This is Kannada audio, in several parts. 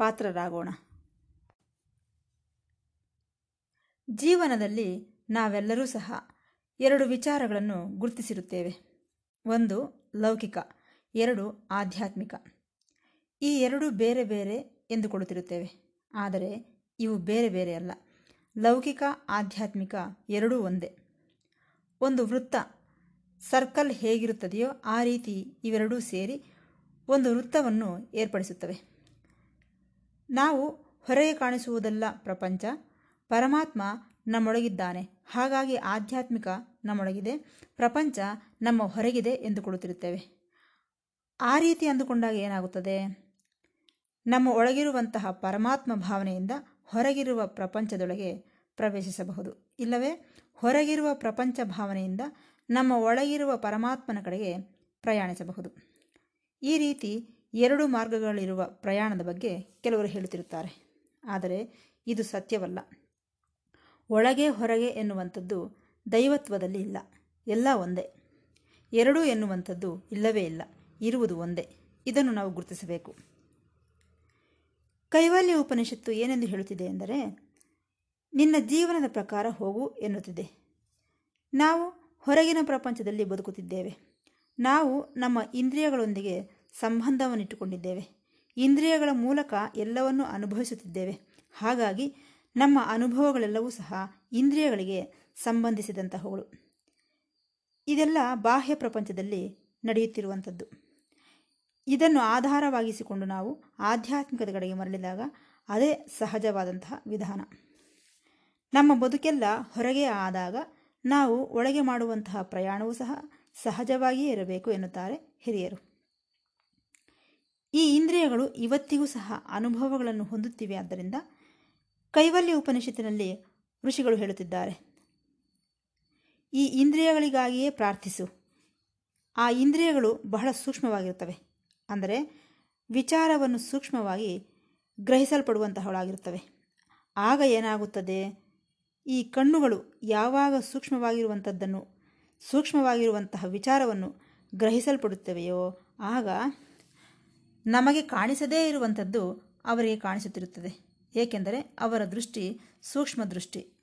ಪಾತ್ರರಾಗೋಣ. ಜೀವನದಲ್ಲಿ ನಾವೆಲ್ಲರೂ ಸಹ ಎರಡು ವಿಚಾರಗಳನ್ನು ಗುರುತಿಸಿರುತ್ತೇವೆ. ಒಂದು ಲೌಕಿಕ, ಎರಡು ಆಧ್ಯಾತ್ಮಿಕ. ಈ ಎರಡು ಬೇರೆ ಬೇರೆ ಎಂದುಕೊಳ್ಳುತ್ತಿರುತ್ತೇವೆ ಆದರೆ ಇವು ಬೇರೆ ಬೇರೆ ಅಲ್ಲ. ಲೌಕಿಕ, ಆಧ್ಯಾತ್ಮಿಕ ಎರಡೂ ಒಂದೇ. ಒಂದು ವೃತ್ತ ಸರ್ಕಲ್ ಹೇಗಿರುತ್ತದೆಯೋ ಆ ರೀತಿ ಇವೆರಡೂ ಸೇರಿ ಒಂದು ವೃತ್ತವನ್ನು ಏರ್ಪಡಿಸುತ್ತವೆ. ನಾವು ಹೊರಗೆ ಕಾಣಿಸುವುದಲ್ಲ ಪ್ರಪಂಚ. ಪರಮಾತ್ಮ ನಮ್ಮೊಳಗಿದ್ದಾನೆ. ಹಾಗಾಗಿ ಆಧ್ಯಾತ್ಮಿಕ ನಮ್ಮೊಳಗಿದೆ. ಪ್ರಪಂಚ ನಮ್ಮ ಹೊರಗಿದೆ ಎಂದುಕೊಳ್ಳುತ್ತಿರುತ್ತೇವೆ ಆ ರೀತಿ ಅಂದುಕೊಂಡಾಗ ಏನಾಗುತ್ತದೆ? ನಮ್ಮ ಒಳಗಿರುವಂತಹ ಪರಮಾತ್ಮ ಭಾವನೆಯಿಂದ ಹೊರಗಿರುವ ಪ್ರಪಂಚದೊಳಗೆ ಪ್ರವೇಶಿಸಬಹುದು. ಇಲ್ಲವೇ? ಹೊರಗಿರುವ ಪ್ರಪಂಚ ಭಾವನೆಯಿಂದ ನಮ್ಮ ಒಳಗಿರುವ ಪರಮಾತ್ಮನ ಕಡೆಗೆ ಪ್ರಯಾಣಿಸಬಹುದು. ಈ ರೀತಿ ಎರಡು ಮಾರ್ಗಗಳಿರುವ ಪ್ರಯಾಣದ ಬಗ್ಗೆ ಕೆಲವರು ಹೇಳುತ್ತಿರುತ್ತಾರೆ. ಆದರೆ ಇದು ಸತ್ಯವಲ್ಲ. ಒಳಗೆ ಹೊರಗೆ ಎನ್ನುವಂಥದ್ದು ದೈವತ್ವದಲ್ಲಿ ಇಲ್ಲ. ಎಲ್ಲ ಒಂದೇ. ಎರಡು ಎನ್ನುವಂಥದ್ದು ಇಲ್ಲವೇ ಇಲ್ಲ. ಇರುವುದು ಒಂದೇ. ಇದನ್ನು ನಾವು ಗುರುತಿಸಬೇಕು. ಕೈವಲ್ಯ ಉಪನಿಷತ್ತು ಏನೆಂದು ಹೇಳುತ್ತಿದೆ ಎಂದರೆ, ನಿನ್ನ ಜೀವನದ ಪ್ರಕಾರ ಹೋಗು ಎನ್ನುತ್ತಿದೆ. ನಾವು ಹೊರಗಿನ ಪ್ರಪಂಚದಲ್ಲಿ ಬದುಕುತ್ತಿದ್ದೇವೆ. ನಾವು ನಮ್ಮ ಇಂದ್ರಿಯಗಳೊಂದಿಗೆ ಸಂಬಂಧವನ್ನಿಟ್ಟುಕೊಂಡಿದ್ದೇವೆ ಇಂದ್ರಿಯಗಳ ಮೂಲಕ ಎಲ್ಲವನ್ನೂ ಅನುಭವಿಸುತ್ತಿದ್ದೇವೆ. ಹಾಗಾಗಿ ನಮ್ಮ ಅನುಭವಗಳೆಲ್ಲವೂ ಸಹ ಇಂದ್ರಿಯಗಳಿಗೆ ಸಂಬಂಧಿಸಿದಂತಹವುಗಳು. ಇದೆಲ್ಲ ಬಾಹ್ಯ ಪ್ರಪಂಚದಲ್ಲಿ ನಡೆಯುತ್ತಿರುವಂಥದ್ದು ಇದನ್ನು ಆಧಾರವಾಗಿಸಿಕೊಂಡು ನಾವು ಆಧ್ಯಾತ್ಮಿಕದ ಕಡೆಗೆ ಮರಳಿದಾಗ ಅದೇ ಸಹಜವಾದಂತಹ ವಿಧಾನ. ನಮ್ಮ ಬದುಕೆಲ್ಲ ಹೊರಗೆ ಆದಾಗ ನಾವು ಒಳಗೆ ಮಾಡುವಂತಹ ಪ್ರಯಾಣವೂ ಸಹ ಸಹಜವಾಗಿಯೇ ಇರಬೇಕು ಎನ್ನುತ್ತಾರೆ ಹಿರಿಯರು. ಈ ಇಂದ್ರಿಯಗಳು ಇವತ್ತಿಗೂ ಸಹ ಅನುಭವಗಳನ್ನು ಹೊಂದುತ್ತಿವೆ. ಆದ್ದರಿಂದ ಕೈವಲ್ಯ ಉಪನಿಷತ್ತಿನಲ್ಲಿ ಋಷಿಗಳು ಹೇಳುತ್ತಿದ್ದಾರೆ. ಈ ಇಂದ್ರಿಯಗಳಿಗಾಗಿಯೇ ಪ್ರಾರ್ಥಿಸು. ಆ ಇಂದ್ರಿಯಗಳು ಬಹಳ ಸೂಕ್ಷ್ಮವಾಗಿರುತ್ತವೆ. ಅಂದರೆ ವಿಚಾರವನ್ನು ಸೂಕ್ಷ್ಮವಾಗಿ ಗ್ರಹಿಸಲ್ಪಡುವಂತಹವಳಾಗಿರುತ್ತವೆ. ಆಗ ಏನಾಗುತ್ತದೆ? ಈ ಕಣ್ಣುಗಳು ಯಾವಾಗ ಸೂಕ್ಷ್ಮವಾಗಿರುವಂಥದ್ದನ್ನು, ಸೂಕ್ಷ್ಮವಾಗಿರುವಂತಹ ವಿಚಾರವನ್ನು ಗ್ರಹಿಸಲ್ಪಡುತ್ತವೆಯೋ, ಆಗ ನಮಗೆ ಕಾಣಿಸದೇ ಇರುವಂಥದ್ದು ಅವರಿಗೆ ಕಾಣಿಸುತ್ತಿರುತ್ತದೆ. ಏಕೆಂದರೆ ಅವರ ದೃಷ್ಟಿ ಸೂಕ್ಷ್ಮ ದೃಷ್ಟಿ.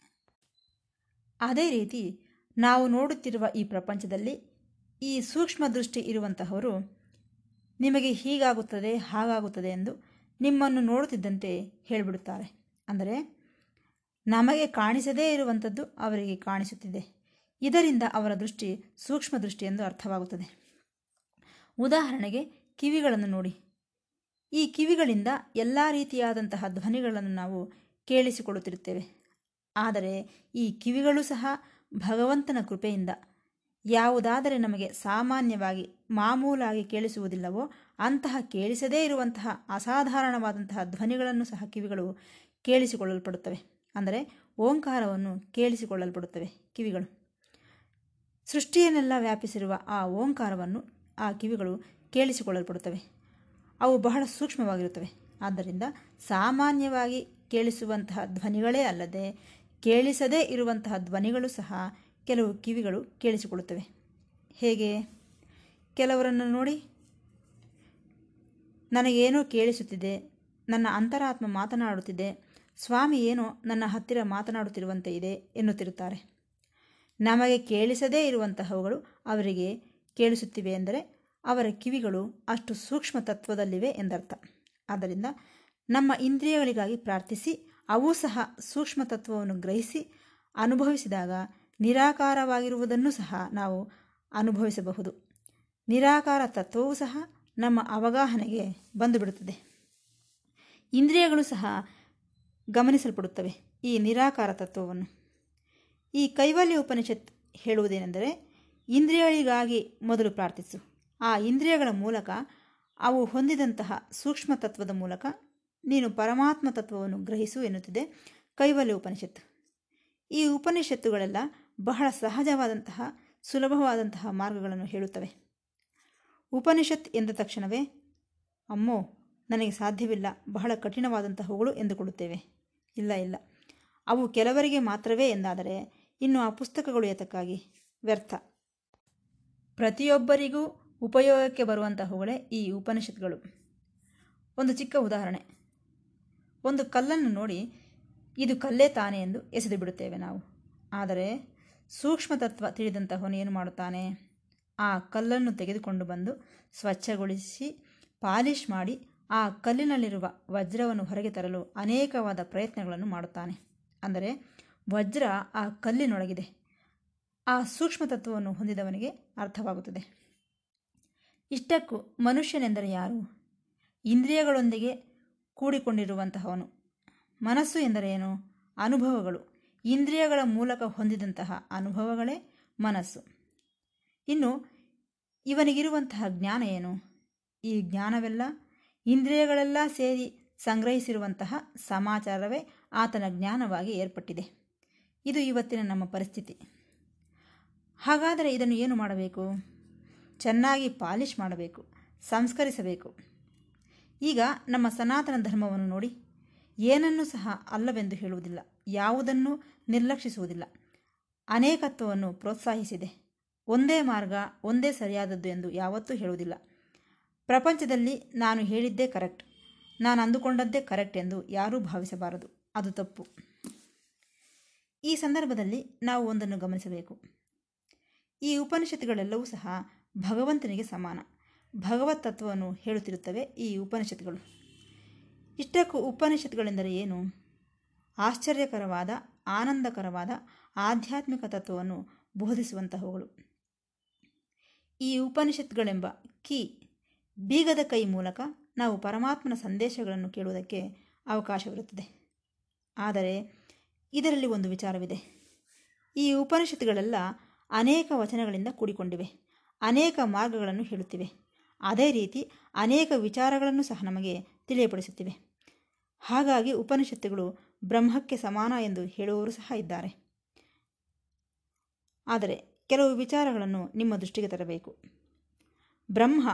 ಅದೇ ರೀತಿ ನಾವು ನೋಡುತ್ತಿರುವ ಈ ಪ್ರಪಂಚದಲ್ಲಿ ಈ ಸೂಕ್ಷ್ಮ ದೃಷ್ಟಿ ಇರುವಂತಹವರು ನಿಮಗೆ ಹೀಗಾಗುತ್ತದೆ, ಹಾಗಾಗುತ್ತದೆ ಎಂದು ನಿಮ್ಮನ್ನು ನೋಡುತ್ತಿದ್ದಂತೆ ಹೇಳಿಬಿಡುತ್ತಾರೆ. ಅಂದರೆ ನಮಗೆ ಕಾಣಿಸದೇ ಇರುವಂಥದ್ದು ಅವರಿಗೆ ಕಾಣಿಸುತ್ತಿದೆ. ಇದರಿಂದ ಅವರ ದೃಷ್ಟಿ ಸೂಕ್ಷ್ಮ ದೃಷ್ಟಿ ಎಂದು ಅರ್ಥವಾಗುತ್ತದೆ. ಉದಾಹರಣೆಗೆ ಕಿವಿಗಳನ್ನು ನೋಡಿ. ಈ ಕಿವಿಗಳಿಂದ ಎಲ್ಲ ರೀತಿಯಾದಂತಹ ಧ್ವನಿಗಳನ್ನು ನಾವು ಕೇಳಿಸಿಕೊಳ್ಳುತ್ತಿರುತ್ತೇವೆ. ಆದರೆ ಈ ಕಿವಿಗಳು ಸಹ ಭಗವಂತನ ಕೃಪೆಯಿಂದ ಯಾವುದಾದರೆ ನಮಗೆ ಸಾಮಾನ್ಯವಾಗಿ ಮಾಮೂಲಾಗಿ ಕೇಳಿಸುವುದಿಲ್ಲವೋ ಅಂತಹ ಕೇಳಿಸದೇ ಇರುವಂತಹ ಅಸಾಧಾರಣವಾದಂತಹ ಧ್ವನಿಗಳನ್ನು ಸಹ ಕಿವಿಗಳು ಕೇಳಿಸಿಕೊಳ್ಳಲ್ಪಡುತ್ತವೆ. ಅಂದರೆ ಓಂಕಾರವನ್ನು ಕೇಳಿಸಿಕೊಳ್ಳಲ್ಪಡುತ್ತವೆ ಕಿವಿಗಳು. ಸೃಷ್ಟಿಯನ್ನೆಲ್ಲ ವ್ಯಾಪಿಸಿರುವ ಆ ಓಂಕಾರವನ್ನು ಆ ಕಿವಿಗಳು ಕೇಳಿಸಿಕೊಳ್ಳಲ್ಪಡುತ್ತವೆ. ಅವು ಬಹಳ ಸೂಕ್ಷ್ಮವಾಗಿರುತ್ತವೆ. ಆದ್ದರಿಂದ ಸಾಮಾನ್ಯವಾಗಿ ಕೇಳಿಸುವಂತಹ ಧ್ವನಿಗಳೇ ಅಲ್ಲದೆ ಕೇಳಿಸದೇ ಇರುವಂತಹ ಧ್ವನಿಗಳು ಸಹ ಕೆಲವು ಕಿವಿಗಳು ಕೇಳಿಸಿಕೊಳ್ಳುತ್ತವೆ. ಹೇಗೆ? ಕೆಲವರನ್ನು ನೋಡಿ, ನನಗೇನೋ ಕೇಳಿಸುತ್ತಿದೆ, ನನ್ನ ಅಂತರಾತ್ಮ ಮಾತನಾಡುತ್ತಿದೆ, ಸ್ವಾಮಿ ಏನೋ ನನ್ನ ಹತ್ತಿರ ಮಾತನಾಡುತ್ತಿರುವಂತೆ ಇದೆ ಎನ್ನುತ್ತಿರುತ್ತಾರೆ. ನಮಗೆ ಕೇಳಿಸದೇ ಇರುವಂತಹವುಗಳು ಅವರಿಗೆ ಕೇಳಿಸುತ್ತಿವೆ ಎಂದರೆ ಅವರ ಕಿವಿಗಳು ಅಷ್ಟು ಸೂಕ್ಷ್ಮ ತತ್ವದಲ್ಲಿವೆ ಎಂದರ್ಥ. ಆದ್ದರಿಂದ ನಮ್ಮ ಇಂದ್ರಿಯಗಳಿಗಾಗಿ ಪ್ರಾರ್ಥಿಸಿ, ಅವು ಸಹ ಸೂಕ್ಷ್ಮ ತತ್ವವನ್ನು ಗ್ರಹಿಸಿ, ಅನುಭವಿಸಿದಾಗ ನಿರಾಕಾರವಾಗಿರುವುದನ್ನು ಸಹ ನಾವು ಅನುಭವಿಸಬಹುದು. ನಿರಾಕಾರ ತತ್ವವೂ ಸಹ ನಮ್ಮ ಅವಗಾಹನೆಗೆ ಬಂದುಬಿಡುತ್ತದೆ. ಇಂದ್ರಿಯಗಳು ಸಹ ಗಮನಿಸಲ್ಪಡುತ್ತವೆ ಈ ನಿರಾಕಾರ ತತ್ವವನ್ನು. ಈ ಕೈವಲ್ಯ ಉಪನಿಷತ್ ಹೇಳುವುದೇನೆಂದರೆ, ಇಂದ್ರಿಯಗಳಿಗಾಗಿ ಮೊದಲು ಪ್ರಾರ್ಥಿಸು. ಆ ಇಂದ್ರಿಯಗಳ ಮೂಲಕ, ಅವು ಹೊಂದಿದಂತಹ ಸೂಕ್ಷ್ಮ ತತ್ವದ ಮೂಲಕ ನೀನು ಪರಮಾತ್ಮ ತತ್ವವನ್ನು ಗ್ರಹಿಸು ಎನ್ನುತ್ತಿದೆ ಕೈವಲ್ಯ ಉಪನಿಷತ್ತು. ಈ ಉಪನಿಷತ್ತುಗಳೆಲ್ಲ ಬಹಳ ಸಹಜವಾದಂತಹ, ಸುಲಭವಾದಂತಹ ಮಾರ್ಗಗಳನ್ನು ಹೇಳುತ್ತವೆ. ಉಪನಿಷತ್ ಎಂದ ತಕ್ಷಣವೇ, ಅಮ್ಮೋ, ನನಗೆ ಸಾಧ್ಯವಿಲ್ಲ, ಬಹಳ ಕಠಿಣವಾದಂತಹವುಗಳು ಎಂದುಕೊಳ್ಳುತ್ತೇವೆ. ಇಲ್ಲ ಇಲ್ಲ. ಅವು ಕೆಲವರಿಗೆ ಮಾತ್ರವೇ ಎಂದಾದರೆ, ಇನ್ನು ಆ ಪುಸ್ತಕಗಳು ಏತಕ್ಕಾಗಿ ವ್ಯರ್ಥ. ಪ್ರತಿಯೊಬ್ಬರಿಗೂ ಉಪಯೋಗಕ್ಕೆ ಬರುವಂತಹವುಗಳೇ ಈ ಉಪನಿಷತ್ಗಳು. ಒಂದು ಚಿಕ್ಕ ಉದಾಹರಣೆ. ಒಂದು ಕಲ್ಲನ್ನು ನೋಡಿ, ಇದು ಕಲ್ಲೇ ತಾನೆ ಎಂದು ಎಸೆದು ಬಿಡುತ್ತೇವೆ ನಾವು. ಆದರೆ ಸೂಕ್ಷ್ಮ ತತ್ವ ತಿಳಿದಂತಹವನು ಏನು ಮಾಡುತ್ತಾನೆ? ಆ ಕಲ್ಲನ್ನು ತೆಗೆದುಕೊಂಡು ಬಂದು ಸ್ವಚ್ಛಗೊಳಿಸಿ ಪಾಲಿಷ್ ಮಾಡಿ, ಆ ಕಲ್ಲಿನಲ್ಲಿರುವ ವಜ್ರವನ್ನು ಹೊರಗೆ ತರಲು ಅನೇಕವಾದ ಪ್ರಯತ್ನಗಳನ್ನು ಮಾಡುತ್ತಾನೆ. ಅಂದರೆ ವಜ್ರ ಆ ಕಲ್ಲಿನೊಳಗಿದೆ. ಆ ಸೂಕ್ಷ್ಮ ತತ್ವವನ್ನು ಹೊಂದಿದವನಿಗೆ ಅರ್ಥವಾಗುತ್ತದೆ. ಇಷ್ಟಕ್ಕೂ ಮನುಷ್ಯನೆಂದರೆ ಯಾರು? ಇಂದ್ರಿಯಗಳೊಂದಿಗೆ ಕೂಡಿಕೊಂಡಿರುವಂತಹವನು. ಮನಸ್ಸು ಎಂದರೇನು ಅನುಭವಗಳು. ಇಂದ್ರಿಯಗಳ ಮೂಲಕ ಹೊಂದಿದಂತಹ ಅನುಭವಗಳೇ ಮನಸ್ಸು. ಇನ್ನು ಇವನಿಗಿರುವಂತಹ ಜ್ಞಾನ ಏನು? ಈ ಜ್ಞಾನವೆಲ್ಲ ಇಂದ್ರಿಯಗಳೆಲ್ಲ ಸೇರಿ ಸಂಗ್ರಹಿಸಿರುವಂತಹ ಸಮಾಚಾರವೇ ಆತನ ಜ್ಞಾನವಾಗಿ ಏರ್ಪಟ್ಟಿದೆ. ಇದು ಇವತ್ತಿನ ನಮ್ಮ ಪರಿಸ್ಥಿತಿ. ಹಾಗಾದರೆ ಇದನ್ನು ಏನು ಮಾಡಬೇಕು? ಚೆನ್ನಾಗಿ ಪಾಲಿಷ್ ಮಾಡಬೇಕು, ಸಂಸ್ಕರಿಸಬೇಕು. ಈಗ ನಮ್ಮ ಸನಾತನ ಧರ್ಮವನ್ನು ನೋಡಿ. ಏನನ್ನು ಸಹ ಅಲ್ಲವೆಂದು ಹೇಳುವುದಿಲ್ಲ, ಯಾವುದನ್ನು ನಿರ್ಲಕ್ಷಿಸುವುದಿಲ್ಲ. ಅನೇಕತ್ವವನ್ನು ಪ್ರೋತ್ಸಾಹಿಸಿದೆ. ಒಂದೇ ಮಾರ್ಗ, ಒಂದೇ ಸರಿಯಾದದ್ದು ಎಂದು ಯಾವತ್ತೂ ಹೇಳುವುದಿಲ್ಲ. ಪ್ರಪಂಚದಲ್ಲಿ ನಾನು ಹೇಳಿದ್ದೇ ಕರೆಕ್ಟ್, ನಾನು ಅಂದುಕೊಂಡದ್ದೇ ಕರೆಕ್ಟ್ ಎಂದು ಯಾರೂ ಭಾವಿಸಬಾರದು. ಅದು ತಪ್ಪು. ಈ ಸಂದರ್ಭದಲ್ಲಿ ನಾವು ಒಂದನ್ನು ಗಮನಿಸಬೇಕು. ಈ ಉಪನಿಷತ್ತುಗಳೆಲ್ಲವೂ ಸಹ ಭಗವಂತನಿಗೆ ಸಮಾನ. ಭಗವತ್ ತತ್ವವನ್ನು ಹೇಳುತ್ತಿರುತ್ತವೆ ಈ ಉಪನಿಷತ್ಗಳು. ಇಷ್ಟಕ್ಕೂ ಉಪನಿಷತ್ಗಳೆಂದರೆ ಏನು? ಆಶ್ಚರ್ಯಕರವಾದ, ಆನಂದಕರವಾದ, ಆಧ್ಯಾತ್ಮಿಕ ತತ್ವವನ್ನು ಬೋಧಿಸುವಂತಹವುಗಳು. ಈ ಉಪನಿಷತ್ಗಳೆಂಬ ಕೀ, ಬೀಗದ ಕೈ ಮೂಲಕ ನಾವು ಪರಮಾತ್ಮನ ಸಂದೇಶಗಳನ್ನು ಕೇಳುವುದಕ್ಕೆ ಅವಕಾಶವಿರುತ್ತದೆ. ಆದರೆ ಇದರಲ್ಲಿ ಒಂದು ವಿಚಾರವಿದೆ. ಈ ಉಪನಿಷತ್ತುಗಳೆಲ್ಲ ಅನೇಕ ವಚನಗಳಿಂದ ಕೂಡಿಕೊಂಡಿವೆ. ಅನೇಕ ಮಾರ್ಗಗಳನ್ನು ಹೇಳುತ್ತಿವೆ. ಅದೇ ರೀತಿ ಅನೇಕ ವಿಚಾರಗಳನ್ನು ಸಹ ನಮಗೆ ತಿಳಿಯಪಡಿಸುತ್ತಿವೆ. ಹಾಗಾಗಿ ಉಪನಿಷತ್ತುಗಳು ಬ್ರಹ್ಮಕ್ಕೆ ಸಮಾನ ಎಂದು ಹೇಳುವವರು ಸಹ ಇದ್ದಾರೆ. ಆದರೆ ಕೆಲವು ವಿಚಾರಗಳನ್ನು ನಿಮ್ಮ ದೃಷ್ಟಿಗೆ ತರಬೇಕು. ಬ್ರಹ್ಮ,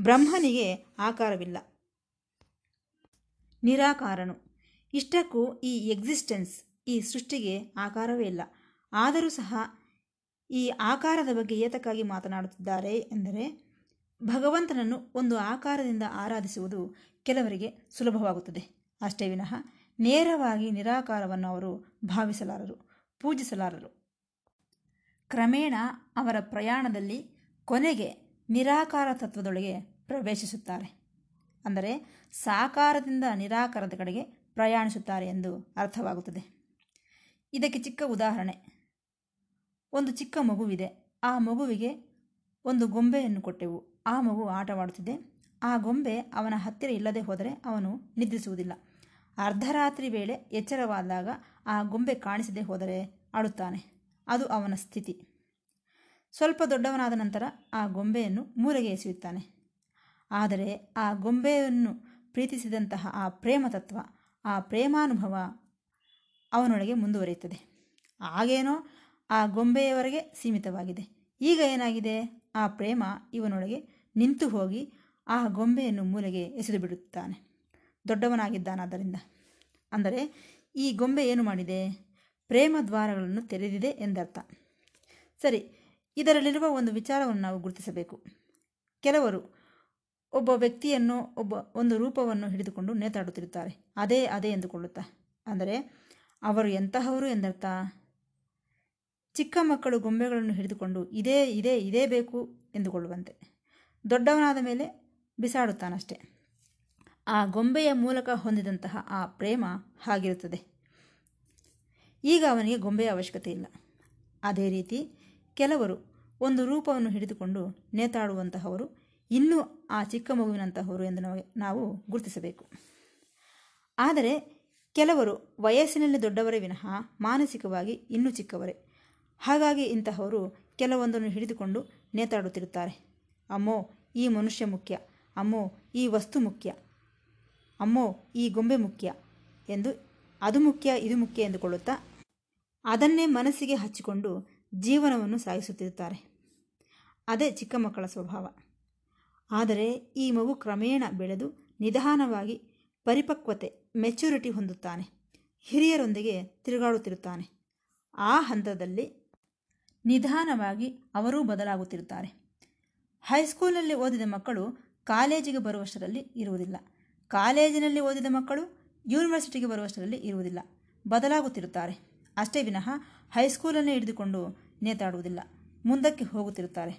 ಬ್ರಹ್ಮನಿಗೆ ಆಕಾರವಿಲ್ಲ. ನಿರಾಕಾರನು. ಇಷ್ಟಕ್ಕೂ ಈ ಎಕ್ಸಿಸ್ಟೆನ್ಸ್ ಈ ಸೃಷ್ಟಿಗೆ ಆಕಾರವೇ ಇಲ್ಲ. ಆದರೂ ಸಹ ಈ ಆಕಾರದ ಬಗ್ಗೆ ಏತಕ್ಕಾಗಿ ಮಾತನಾಡುತ್ತಿದ್ದಾರೆ ಎಂದರೆ, ಭಗವಂತನನ್ನು ಒಂದು ಆಕಾರದಿಂದ ಆರಾಧಿಸುವುದು ಕೆಲವರಿಗೆ ಸುಲಭವಾಗುತ್ತದೆ. ಅಷ್ಟೇ ವಿನಃ, ನೇರವಾಗಿ ನಿರಾಕಾರವನ್ನು ಅವರು ಭಾವಿಸಲಾರರು, ಪೂಜಿಸಲಾರರು. ಕ್ರಮೇಣ ಅವರ ಪ್ರಯಾಣದಲ್ಲಿ ಕೊನೆಗೆ ನಿರಾಕಾರ ತತ್ವದೊಳಗೆ ಪ್ರವೇಶಿಸುತ್ತಾರೆ. ಅಂದರೆ, ಸಾಕಾರದಿಂದ ನಿರಾಕಾರದ ಕಡೆಗೆ ಪ್ರಯಾಣಿಸುತ್ತಾರೆ ಎಂದು ಅರ್ಥವಾಗುತ್ತದೆ. ಇದಕ್ಕೆ ಚಿಕ್ಕ ಉದಾಹರಣೆ. ಒಂದು ಚಿಕ್ಕ ಮಗುವಿದೆ. ಆ ಮಗುವಿಗೆ ಒಂದು ಗೊಂಬೆಯನ್ನು ಕೊಟ್ಟೆವು. ಆ ಮಗು ಆಟವಾಡುತ್ತಿದೆ ಆ ಗೊಂಬೆ ಅವನ ಹತ್ತಿರ ಇಲ್ಲದೆ ಹೋದರೆ ಅವನು ನಿದ್ರಿಸುವುದಿಲ್ಲ. ಅರ್ಧರಾತ್ರಿ ವೇಳೆ ಎಚ್ಚರವಾದಾಗ ಆ ಗೊಂಬೆ ಕಾಣಿಸದೆ ಹೋದರೆ ಅಳುತ್ತಾನೆ. ಅದು ಅವನ ಸ್ಥಿತಿ. ಸ್ವಲ್ಪ ದೊಡ್ಡವನಾದ ನಂತರ ಆ ಗೊಂಬೆಯನ್ನು ಮೂಲೆಗೆ ಎಸೆಯುತ್ತಾನೆ. ಆದರೆ ಆ ಗೊಂಬೆಯನ್ನು ಪ್ರೀತಿಸಿದಂತಹ ಆ ಪ್ರೇಮ ತತ್ವ, ಆ ಪ್ರೇಮಾನುಭವ ಅವನೊಳಗೆ ಮುಂದುವರಿಯುತ್ತದೆ. ಆಗೇನೋ ಆ ಗೊಂಬೆಯವರೆಗೆ ಸೀಮಿತವಾಗಿದೆ. ಈಗ ಏನಾಗಿದೆ? ಆ ಪ್ರೇಮ ಇವನೊಳಗೆ ನಿಂತು ಹೋಗಿ ಆ ಗೊಂಬೆಯನ್ನು ಮೂಲೆಗೆ ಎಸೆದು ಬಿಡುತ್ತಾನೆ. ದೊಡ್ಡವನಾಗಿದ್ದಾನಾದ್ದರಿಂದ. ಅಂದರೆ ಈ ಗೊಂಬೆ ಏನು ಮಾಡಿದೆ? ಪ್ರೇಮ ದ್ವಾರಗಳನ್ನು ತೆರೆದಿದೆ ಎಂದರ್ಥ. ಸರಿ, ಇದರಲ್ಲಿರುವ ಒಂದು ವಿಚಾರವನ್ನು ನಾವು ಗುರುತಿಸಬೇಕು. ಕೆಲವರು ಒಬ್ಬ ವ್ಯಕ್ತಿಯನ್ನು, ಒಬ್ಬ ಒಂದು ರೂಪವನ್ನು ಹಿಡಿದುಕೊಂಡು ನೇತಾಡುತ್ತಿರುತ್ತಾರೆ. ಅದೇ ಅದೇ ಎಂದುಕೊಳ್ಳುತ್ತಾ. ಅಂದರೆ, ಅವರು ಎಂತಹವರು ಎಂದರ್ಥ? ಚಿಕ್ಕ ಮಕ್ಕಳು ಗೊಂಬೆಗಳನ್ನು ಹಿಡಿದುಕೊಂಡು ಇದೇ ಇದೇ ಇದೇ ಬೇಕು ಎಂದುಕೊಳ್ಳುವಂತೆ. ದೊಡ್ಡವನಾದ ಮೇಲೆ ಬಿಸಾಡುತ್ತಾನಷ್ಟೆ. ಆ ಗೊಂಬೆಯ ಮೂಲಕ ಹೊಂದಿದಂತಹ ಆ ಪ್ರೇಮ ಹಾಗಿರುತ್ತದೆ. ಈಗ ಅವನಿಗೆ ಗೊಂಬೆಯ ಅವಶ್ಯಕತೆ ಇಲ್ಲ. ಅದೇ ರೀತಿ ಕೆಲವರು ಒಂದು ರೂಪವನ್ನು ಹಿಡಿದುಕೊಂಡು ನೇತಾಡುವಂತಹವರು ಇನ್ನೂ ಆ ಚಿಕ್ಕ ಮಗುವಿನಂತಹವರು ಎಂದು ನಾವು ಗುರುತಿಸಬೇಕು. ಆದರೆ ಕೆಲವರು ವಯಸ್ಸಿನಲ್ಲಿ ದೊಡ್ಡವರೇ ವಿನಃ ಮಾನಸಿಕವಾಗಿ ಇನ್ನೂ ಚಿಕ್ಕವರೇ. ಹಾಗಾಗಿ ಇಂತಹವರು ಕೆಲವೊಂದನ್ನು ಹಿಡಿದುಕೊಂಡು ನೇತಾಡುತ್ತಿರುತ್ತಾರೆ. ಅಮ್ಮೋ, ಈ ಮನುಷ್ಯ ಮುಖ್ಯ. ಅಮ್ಮೋ, ಈ ವಸ್ತು ಮುಖ್ಯ. ಅಮ್ಮೋ, ಈ ಗೊಂಬೆ ಮುಖ್ಯ. ಎಂದು ಅದು ಮುಖ್ಯ, ಇದು ಮುಖ್ಯ ಎಂದುಕೊಳ್ಳುತ್ತಾ ಅದನ್ನೇ ಮನಸ್ಸಿಗೆ ಹಚ್ಚಿಕೊಂಡು ಜೀವನವನ್ನು ಸಾಗಿಸುತ್ತಿರುತ್ತಾರೆ. ಅದೇ ಚಿಕ್ಕ ಮಕ್ಕಳ ಸ್ವಭಾವ. ಆದರೆ ಈ ಮಗು ಕ್ರಮೇಣ ಬೆಳೆದು ನಿಧಾನವಾಗಿ ಪರಿಪಕ್ವತೆ ಮೆಚ್ಯೂರಿಟಿ ಹೊಂದುತ್ತಾನೆ. ಹಿರಿಯರೊಂದಿಗೆ ತಿರುಗಾಡುತ್ತಿರುತ್ತಾನೆ. ಆ ಹಂತದಲ್ಲಿ ನಿಧಾನವಾಗಿ ಅವರೂ ಬದಲಾಗುತ್ತಿರುತ್ತಾರೆ. ಹೈಸ್ಕೂಲಲ್ಲಿ ಓದಿದ ಮಕ್ಕಳು ಕಾಲೇಜಿಗೆ ಬರುವಷ್ಟರಲ್ಲಿ ಇರುವುದಿಲ್ಲ. ಕಾಲೇಜಿನಲ್ಲಿ ಓದಿದ ಮಕ್ಕಳು ಯೂನಿವರ್ಸಿಟಿಗೆ ಬರುವಷ್ಟರಲ್ಲಿ ಇರುವುದಿಲ್ಲ. ಬದಲಾಗುತ್ತಿರುತ್ತಾರೆ. ಅಷ್ಟೇ ವಿನಃ ಹೈಸ್ಕೂಲನ್ನೇ ಹಿಡಿದುಕೊಂಡು ನೇತಾಡುವುದಿಲ್ಲ. ಮುಂದಕ್ಕೆ ಹೋಗುತ್ತಿರುತ್ತಾರೆ.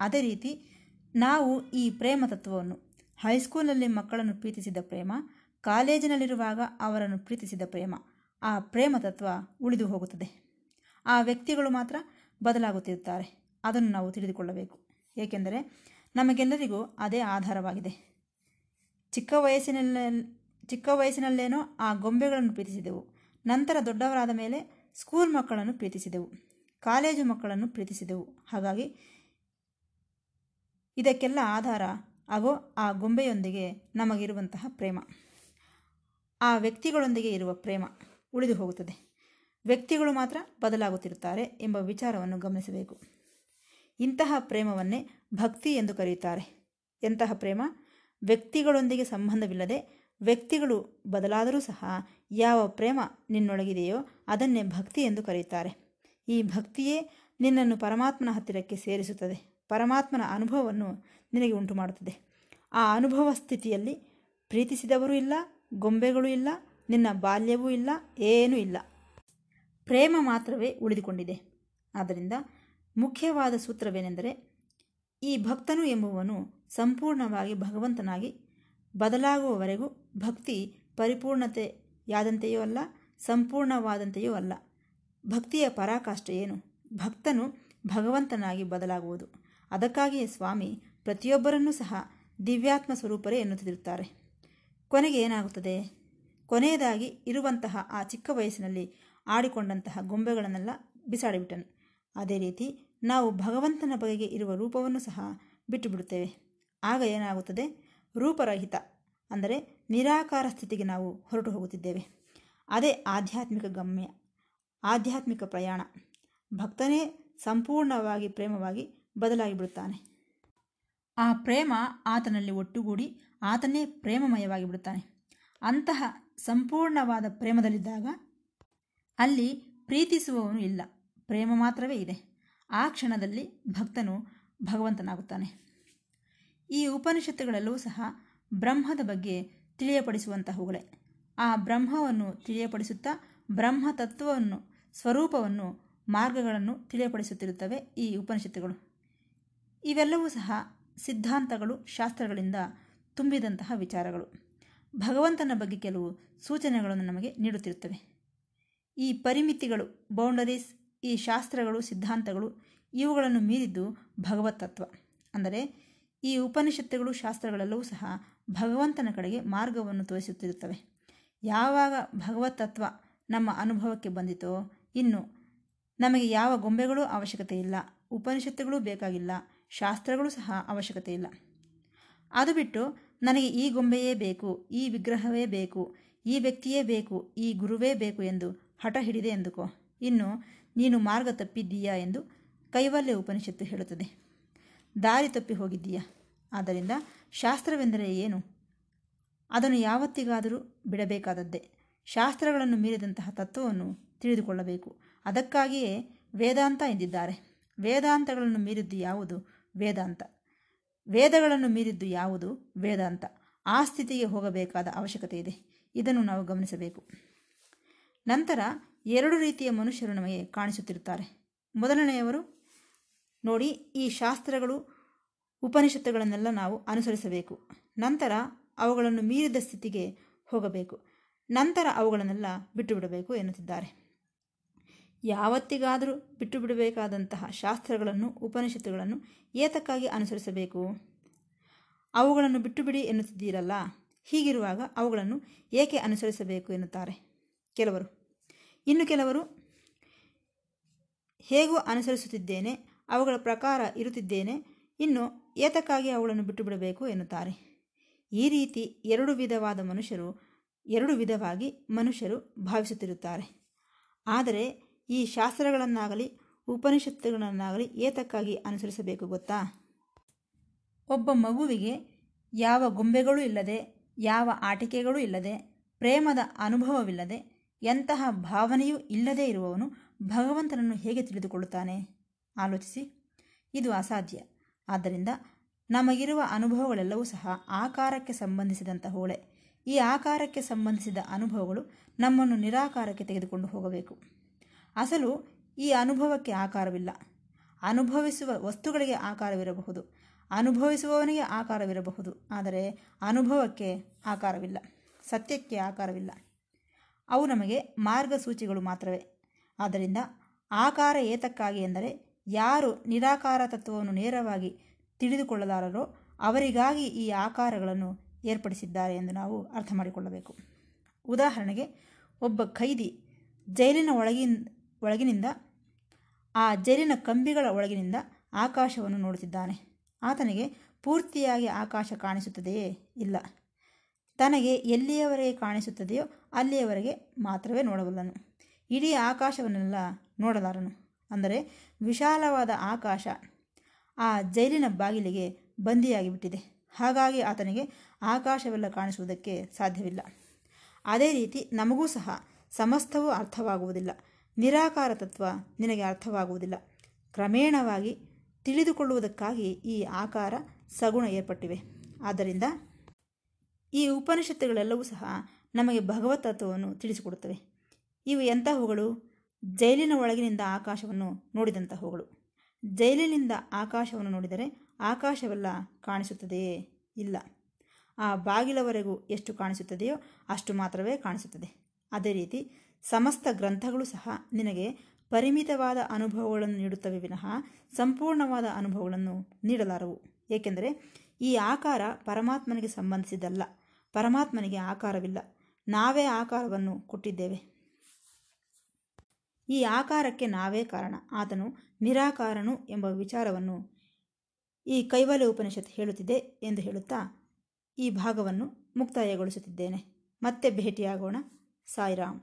ಅದೇ ರೀತಿ ನಾವು ಈ ಪ್ರೇಮ ತತ್ವವನ್ನು, ಹೈಸ್ಕೂಲಲ್ಲಿ ಮಕ್ಕಳನ್ನು ಪ್ರೀತಿಸಿದ ಪ್ರೇಮ, ಕಾಲೇಜಿನಲ್ಲಿರುವಾಗ ಅವರನ್ನು ಪ್ರೀತಿಸಿದ ಪ್ರೇಮ, ಆ ಪ್ರೇಮ ತತ್ವ ಉಳಿದು ಹೋಗುತ್ತದೆ. ಆ ವ್ಯಕ್ತಿಗಳು ಮಾತ್ರ ಬದಲಾಗುತ್ತಿರುತ್ತಾರೆ. ಅದನ್ನು ನಾವು ತಿಳಿದುಕೊಳ್ಳಬೇಕು. ಏಕೆಂದರೆ ನಮಗೆಲ್ಲರಿಗೂ ಅದೇ ಆಧಾರವಾಗಿದೆ. ಚಿಕ್ಕ ವಯಸ್ಸಿನಲ್ಲಿ ಚಿಕ್ಕ ವಯಸ್ಸಿನಲ್ಲೇನೋ ಆ ಗೊಂಬೆಗಳನ್ನು ಪ್ರೀತಿಸಿದೆವು. ನಂತರ ದೊಡ್ಡವರಾದ ಮೇಲೆ ಸ್ಕೂಲ್ ಮಕ್ಕಳನ್ನು ಪ್ರೀತಿಸಿದೆವು. ಕಾಲೇಜು ಮಕ್ಕಳನ್ನು ಪ್ರೀತಿಸಿದೆವು. ಹಾಗಾಗಿ ಇದಕ್ಕೆಲ್ಲ ಆಧಾರ ಹಾಗೂ ಆ ಗೊಂಬೆಯೊಂದಿಗೆ ನಮಗಿರುವಂತಹ ಪ್ರೇಮ. ಆ ವ್ಯಕ್ತಿಗಳೊಂದಿಗೆ ಇರುವ ಪ್ರೇಮ ಉಳಿದು ಹೋಗುತ್ತದೆ. ವ್ಯಕ್ತಿಗಳು ಮಾತ್ರ ಬದಲಾಗುತ್ತಿರುತ್ತಾರೆ ಎಂಬ ವಿಚಾರವನ್ನು ಗಮನಿಸಬೇಕು. ಇಂತಹ ಪ್ರೇಮವನ್ನೇ ಭಕ್ತಿ ಎಂದು ಕರೆಯುತ್ತಾರೆ. ಎಂತಹ ಪ್ರೇಮ? ವ್ಯಕ್ತಿಗಳೊಂದಿಗೆ ಸಂಬಂಧವಿಲ್ಲದೆ ವ್ಯಕ್ತಿಗಳು ಬದಲಾದರೂ ಸಹ ಯಾವ ಪ್ರೇಮ ನಿನ್ನೊಳಗಿದೆಯೋ ಅದನ್ನೇ ಭಕ್ತಿ ಎಂದು ಕರೆಯುತ್ತಾರೆ. ಈ ಭಕ್ತಿಯೇ ನಿನ್ನನ್ನು ಪರಮಾತ್ಮನ ಹತ್ತಿರಕ್ಕೆ ಸೇರಿಸುತ್ತದೆ. ಪರಮಾತ್ಮನ ಅನುಭವವನ್ನು ನಿನಗೆ ಉಂಟು ಮಾಡುತ್ತದೆ ಆ ಅನುಭವ ಸ್ಥಿತಿಯಲ್ಲಿ ಪ್ರೀತಿಸಿದವರೂ ಇಲ್ಲ, ಗೊಂಬೆಗಳೂ ಇಲ್ಲ, ನಿನ್ನ ಬಾಲ್ಯವೂ ಇಲ್ಲ, ಏನೂ ಇಲ್ಲ. ಪ್ರೇಮ ಮಾತ್ರವೇ ಉಳಿದುಕೊಂಡಿದೆ. ಆದ್ದರಿಂದ ಮುಖ್ಯವಾದ ಸೂತ್ರವೇನೆಂದರೆ, ಈ ಭಕ್ತನು ಎಂಬುವನು ಸಂಪೂರ್ಣವಾಗಿ ಭಗವಂತನಾಗಿ ಬದಲಾಗುವವರೆಗೂ ಭಕ್ತಿ ಪರಿಪೂರ್ಣತೆಯಾದಂತೆಯೂ ಅಲ್ಲ, ಸಂಪೂರ್ಣವಾದಂತೆಯೂ ಅಲ್ಲ. ಭಕ್ತಿಯ ಪರಾಕಾಷ್ಠೆ ಏನು? ಭಕ್ತನು ಭಗವಂತನಾಗಿ ಬದಲಾಗುವುದು. ಅದಕ್ಕಾಗಿಯೇ ಸ್ವಾಮಿ ಪ್ರತಿಯೊಬ್ಬರನ್ನೂ ಸಹ ದಿವ್ಯಾತ್ಮ ಸ್ವರೂಪರೇ ಎನ್ನುತ್ತಿರುತ್ತಾರೆ. ಕೊನೆಗೆ ಏನಾಗುತ್ತದೆ? ಕೊನೆಯದಾಗಿ ಇರುವಂತಹ ಆ ಚಿಕ್ಕ ವಯಸ್ಸಿನಲ್ಲಿ ಆಡಿಕೊಂಡಂತಹ ಗೊಂಬೆಗಳನ್ನೆಲ್ಲ ಬಿಸಾಡಿಬಿಟ್ಟನು. ಅದೇ ರೀತಿ ನಾವು ಭಗವಂತನ ಬಗೆಗೆ ಇರುವ ರೂಪವನ್ನು ಸಹ ಬಿಟ್ಟುಬಿಡುತ್ತೇವೆ. ಆಗ ಏನಾಗುತ್ತದೆ? ರೂಪರಹಿತ, ಅಂದರೆ ನಿರಾಕಾರ ಸ್ಥಿತಿಗೆ ನಾವು ಹೊರಟು ಹೋಗುತ್ತಿದ್ದೇವೆ. ಅದೇ ಆಧ್ಯಾತ್ಮಿಕ ಗಮ್ಯ, ಆಧ್ಯಾತ್ಮಿಕ ಪ್ರಯಾಣ. ಭಕ್ತನೇ ಸಂಪೂರ್ಣವಾಗಿ ಪ್ರೇಮವಾಗಿ ಬದಲಾಗಿ ಬಿಡುತ್ತಾನೆ. ಆ ಪ್ರೇಮ ಆತನಲ್ಲಿ ಒಟ್ಟುಗೂಡಿ ಆತನೇ ಪ್ರೇಮಮಯವಾಗಿ ಬಿಡುತ್ತಾನೆ. ಅಂತಹ ಸಂಪೂರ್ಣವಾದ ಪ್ರೇಮದಲ್ಲಿದ್ದಾಗ ಅಲ್ಲಿ ಪ್ರೀತಿಸುವವನು ಇಲ್ಲ. ಪ್ರೇಮ ಮಾತ್ರವೇ ಇದೆ. ಆ ಕ್ಷಣದಲ್ಲಿ ಭಕ್ತನು ಭಗವಂತನಾಗುತ್ತಾನೆ. ಈ ಉಪನಿಷತ್ತುಗಳಲ್ಲೂ ಸಹ ಬ್ರಹ್ಮದ ಬಗ್ಗೆ ತಿಳಿಯಪಡಿಸುವಂತಹವುಗಳೇ. ಆ ಬ್ರಹ್ಮವನ್ನು ತಿಳಿಯಪಡಿಸುತ್ತಾ ಬ್ರಹ್ಮ ತತ್ವವನ್ನು, ಸ್ವರೂಪವನ್ನು, ಮಾರ್ಗಗಳನ್ನು ತಿಳಿಯಪಡಿಸುತ್ತಿರುತ್ತವೆ ಈ ಉಪನಿಷತ್ತುಗಳು. ಇವೆಲ್ಲವೂ ಸಹ ಸಿದ್ಧಾಂತಗಳು, ಶಾಸ್ತ್ರಗಳಿಂದ ತುಂಬಿದಂತಹ ವಿಚಾರಗಳು. ಭಗವಂತನ ಬಗ್ಗೆ ಕೆಲವು ಸೂಚನೆಗಳನ್ನು ನಮಗೆ ನೀಡುತ್ತಿರುತ್ತವೆ. ಈ ಪರಿಮಿತಿಗಳು ಬೌಂಡರೀಸ್ ಈ ಶಾಸ್ತ್ರಗಳು, ಸಿದ್ಧಾಂತಗಳು, ಇವುಗಳನ್ನು ಮೀರಿದ್ದು ಭಗವತ್ ತತ್ವ. ಅಂದರೆ ಈ ಉಪನಿಷತ್ತುಗಳು, ಶಾಸ್ತ್ರಗಳೆಲ್ಲವೂ ಸಹ ಭಗವಂತನ ಕಡೆಗೆ ಮಾರ್ಗವನ್ನು ತೋರಿಸುತ್ತಿರುತ್ತವೆ. ಯಾವಾಗ ಭಗವತ್ ತತ್ವ ನಮ್ಮ ಅನುಭವಕ್ಕೆ ಬಂದಿತೋ, ಇನ್ನು ನಮಗೆ ಯಾವ ಗೊಂಬೆಗಳೂ ಅವಶ್ಯಕತೆ ಇಲ್ಲ, ಉಪನಿಷತ್ತುಗಳು ಬೇಕಾಗಿಲ್ಲ, ಶಾಸ್ತ್ರಗಳು ಸಹ ಅವಶ್ಯಕತೆ ಇಲ್ಲ. ಅದು ಬಿಟ್ಟು ನನಗೆ ಈ ಗೊಂಬೆಯೇ ಬೇಕು, ಈ ವಿಗ್ರಹವೇ ಬೇಕು, ಈ ವ್ಯಕ್ತಿಯೇ ಬೇಕು, ಈ ಗುರುವೇ ಬೇಕು ಎಂದು ಹಠ ಹಿಡಿದೆ ಎಂದುಕೋ. ಇನ್ನು ನೀನು ಮಾರ್ಗ ತಪ್ಪಿದ್ದೀಯಾ ಎಂದು ಕೈವಲ್ಯ ಉಪನಿಷತ್ತು ಹೇಳುತ್ತದೆ. ದಾರಿ ತಪ್ಪಿ ಹೋಗಿದ್ದೀಯಾ? ಆದ್ದರಿಂದ ಶಾಸ್ತ್ರವೆಂದರೆ ಏನು? ಅದನ್ನು ಯಾವತ್ತಿಗಾದರೂ ಬಿಡಬೇಕಾದದ್ದೇ. ಶಾಸ್ತ್ರಗಳನ್ನು ಮೀರಿದಂತಹ ತತ್ವವನ್ನು ತಿಳಿದುಕೊಳ್ಳಬೇಕು. ಅದಕ್ಕಾಗಿಯೇ ವೇದಾಂತ ಎಂದಿದ್ದಾರೆ. ವೇದಾಂತಗಳನ್ನು ಮೀರಿದ್ದು ಯಾವುದು? ವೇದಾಂತ. ವೇದಗಳನ್ನು ಮೀರಿದ್ದು ಯಾವುದು? ವೇದಾಂತ. ಆ ಸ್ಥಿತಿಗೆ ಹೋಗಬೇಕಾದ ಅವಶ್ಯಕತೆ ಇದೆ ಇದನ್ನು ನಾವು ಗಮನಿಸಬೇಕು. ನಂತರ ಎರಡು ರೀತಿಯ ಮನುಷ್ಯರು ನಮಗೆ ಕಾಣಿಸುತ್ತಿರುತ್ತಾರೆ. ಮೊದಲನೆಯವರು ನೋಡಿ ಈ ಶಾಸ್ತ್ರಗಳು, ಉಪನಿಷತ್ತುಗಳನ್ನೆಲ್ಲ ನಾವು ಅನುಸರಿಸಬೇಕು. ನಂತರ ಅವುಗಳನ್ನು ಮೀರಿದ ಸ್ಥಿತಿಗೆ ಹೋಗಬೇಕು. ನಂತರ ಅವುಗಳನ್ನೆಲ್ಲ ಬಿಟ್ಟು ಬಿಡಬೇಕು ಎನ್ನುತ್ತಿದ್ದಾರೆ. ಯಾವತ್ತಿಗಾದರೂ ಬಿಟ್ಟು ಬಿಡಬೇಕಾದಂತಹ ಶಾಸ್ತ್ರಗಳನ್ನು, ಉಪನಿಷತ್ತುಗಳನ್ನು ಏತಕ್ಕಾಗಿ ಅನುಸರಿಸಬೇಕು? ಅವುಗಳನ್ನು ಬಿಟ್ಟು ಬಿಡಿ ಎನ್ನುತ್ತಿದ್ದೀರಲ್ಲ, ಹೀಗಿರುವಾಗ ಅವುಗಳನ್ನು ಏಕೆ ಅನುಸರಿಸಬೇಕು ಎನ್ನುತ್ತಾರೆ. ಕೆಲವರು. ಇನ್ನು ಕೆಲವರು, ಹೇಗೂ ಅನುಸರಿಸುತ್ತಿದ್ದೇನೆ, ಅವುಗಳ ಪ್ರಕಾರ ಇರುತ್ತಿದ್ದೇನೆ, ಇನ್ನು ಏತಕ್ಕಾಗಿ ಅವುಗಳನ್ನು ಬಿಟ್ಟು ಬಿಡಬೇಕು ಎನ್ನುತ್ತಾರೆ. ಈ ರೀತಿ ಎರಡು ವಿಧವಾದ ಮನುಷ್ಯರು, ಎರಡು ವಿಧವಾಗಿ ಮನುಷ್ಯರು ಭಾವಿಸುತ್ತಿರುತ್ತಾರೆ. ಆದರೆ ಈ ಶಾಸ್ತ್ರಗಳನ್ನಾಗಲಿ, ಉಪನಿಷತ್ತುಗಳನ್ನಾಗಲಿ ಏತಕ್ಕಾಗಿ ಅನುಸರಿಸಬೇಕು ಗೊತ್ತಾ? ಒಬ್ಬ ಮಗುವಿಗೆ ಯಾವ ಗೊಂಬೆಗಳೂ ಇಲ್ಲದೆ, ಯಾವ ಆಟಿಕೆಗಳೂ ಇಲ್ಲದೆ, ಪ್ರೇಮದ ಅನುಭವವಿಲ್ಲದೆ ಎಂತಹ ಭಾವನೆಯೂ ಇಲ್ಲದೇ ಇರುವವನು ಭಗವಂತನನ್ನು ಹೇಗೆ ತಿಳಿದುಕೊಳ್ಳುತ್ತಾನೆ? ಆಲೋಚಿಸಿ. ಇದು ಅಸಾಧ್ಯ. ಆದ್ದರಿಂದ ನಮಗಿರುವ ಅನುಭವಗಳೆಲ್ಲವೂ ಸಹ ಆಕಾರಕ್ಕೆ ಸಂಬಂಧಿಸಿದಂತಹವುಗಳೇ ಈ ಆಕಾರಕ್ಕೆ ಸಂಬಂಧಿಸಿದ ಅನುಭವಗಳು ನಮ್ಮನ್ನು ನಿರಾಕಾರಕ್ಕೆ ತೆಗೆದುಕೊಂಡು ಹೋಗಬೇಕು. ಅಸಲು ಈ ಅನುಭವಕ್ಕೆ ಆಕಾರವಿಲ್ಲ. ಅನುಭವಿಸುವ ವಸ್ತುಗಳಿಗೆ ಆಕಾರವಿರಬಹುದು. ಅನುಭವಿಸುವವನಿಗೆ ಆಕಾರವಿರಬಹುದು. ಆದರೆ ಅನುಭವಕ್ಕೆ ಆಕಾರವಿಲ್ಲ. ಸತ್ಯಕ್ಕೆ ಆಕಾರವಿಲ್ಲ. ಅವು ನಮಗೆ ಮಾರ್ಗಸೂಚಿಗಳು ಮಾತ್ರವೇ. ಆದ್ದರಿಂದ ಆಕಾರ ಏತಕ್ಕಾಗಿ ಎಂದರೆ ಯಾರು ನಿರಾಕಾರ ತತ್ವವನ್ನು ನೇರವಾಗಿ ತಿಳಿದುಕೊಳ್ಳಲಾರರೋ ಅವರಿಗಾಗಿ ಈ ಆಕಾರಗಳನ್ನು ಏರ್ಪಡಿಸಿದ್ದಾರೆ ಎಂದು ನಾವು ಅರ್ಥ ಮಾಡಿಕೊಳ್ಳಬೇಕು. ಉದಾಹರಣೆಗೆ ಒಬ್ಬ ಖೈದಿ ಜೈಲಿನ ಒಳಗಿನ, ಒಳಗಿನಿಂದ, ಆ ಜೈಲಿನ ಕಂಬಿಗಳ ಒಳಗಿನಿಂದ ಆಕಾಶವನ್ನು ನೋಡುತ್ತಿದ್ದಾನೆ. ಆತನಿಗೆ ಪೂರ್ತಿಯಾಗಿ ಆಕಾಶ ಕಾಣಿಸುತ್ತದೆಯೇ ಇಲ್ಲ. ತನಗೆ ಎಲ್ಲಿಯವರೆಗೆ ಕಾಣಿಸುತ್ತದೆಯೋ ಅಲ್ಲಿಯವರೆಗೆ ಮಾತ್ರವೇ ನೋಡಬಲ್ಲನು. ಇಡೀ ಆಕಾಶವನ್ನೆಲ್ಲ ನೋಡಲಾರನು. ಅಂದರೆ ವಿಶಾಲವಾದ ಆಕಾಶ ಆ ಜೈಲಿನ ಬಾಗಿಲಿಗೆ ಬಂದಿಯಾಗಿಬಿಟ್ಟಿದೆ. ಹಾಗಾಗಿ ಆತನಿಗೆ ಆಕಾಶವೆಲ್ಲ ಕಾಣಿಸುವುದಕ್ಕೆ ಸಾಧ್ಯವಿಲ್ಲ. ಅದೇ ರೀತಿ ನಮಗೂ ಸಹ ಸಮಸ್ತವೂ ಅರ್ಥವಾಗುವುದಿಲ್ಲ. ನಿರಾಕಾರ ತತ್ವ ನಿನಗೆ ಅರ್ಥವಾಗುವುದಿಲ್ಲ. ಕ್ರಮೇಣವಾಗಿ ತಿಳಿದುಕೊಳ್ಳುವುದಕ್ಕಾಗಿ ಈ ಆಕಾರ ಸಗುಣ ಏರ್ಪಟ್ಟಿವೆ. ಆದ್ದರಿಂದ ಈ ಉಪನಿಷತ್ತುಗಳೆಲ್ಲವೂ ಸಹ ನಮಗೆ ಭಗವತ್ ತತ್ವವನ್ನು ತಿಳಿಸಿಕೊಡುತ್ತವೆ. ಇವು ಎಂತಹವುಗಳು? ಜೈಲಿನ ಒಳಗಿನಿಂದ ಆಕಾಶವನ್ನು ನೋಡಿದಂತಹವುಗಳು. ಜೈಲಿನಿಂದ ಆಕಾಶವನ್ನು ನೋಡಿದರೆ ಆಕಾಶವೆಲ್ಲ ಕಾಣಿಸುತ್ತದೆಯೇ? ಇಲ್ಲ. ಆ ಬಾಗಿಲವರೆಗೂ ಎಷ್ಟು ಕಾಣಿಸುತ್ತದೆಯೋ ಅಷ್ಟು ಮಾತ್ರವೇ ಕಾಣಿಸುತ್ತದೆ. ಅದೇ ರೀತಿ ಸಮಸ್ತ ಗ್ರಂಥಗಳು ಸಹ ನಿನಗೆ ಪರಿಮಿತವಾದ ಅನುಭವಗಳನ್ನು ನೀಡುತ್ತವೆ ವಿನಃ ಸಂಪೂರ್ಣವಾದ ಅನುಭವಗಳನ್ನು ನೀಡಲಾರವು. ಏಕೆಂದರೆ ಈ ಆಕಾರ ಪರಮಾತ್ಮನಿಗೆ ಸಂಬಂಧಿಸಿದಲ್ಲ ಪರಮಾತ್ಮನಿಗೆ ಆಕಾರವಿಲ್ಲ. ನಾವೇ ಆಕಾರವನ್ನು ಕೊಟ್ಟಿದ್ದೇವೆ. ಈ ಆಕಾರಕ್ಕೆ ನಾವೇ ಕಾರಣ. ಆತನು ನಿರಾಕಾರನು ಎಂಬ ವಿಚಾರವನ್ನು ಈ ಕೈವಲ್ಯ ಉಪನಿಷತ್ ಹೇಳುತ್ತಿದೆ ಎಂದು ಹೇಳುತ್ತಾ ಈ ಭಾಗವನ್ನು ಮುಕ್ತಾಯಗೊಳಿಸುತ್ತಿದ್ದೇನೆ. ಮತ್ತೆ ಭೇಟಿಯಾಗೋಣ. ಸಾಯಿರಾಮ್.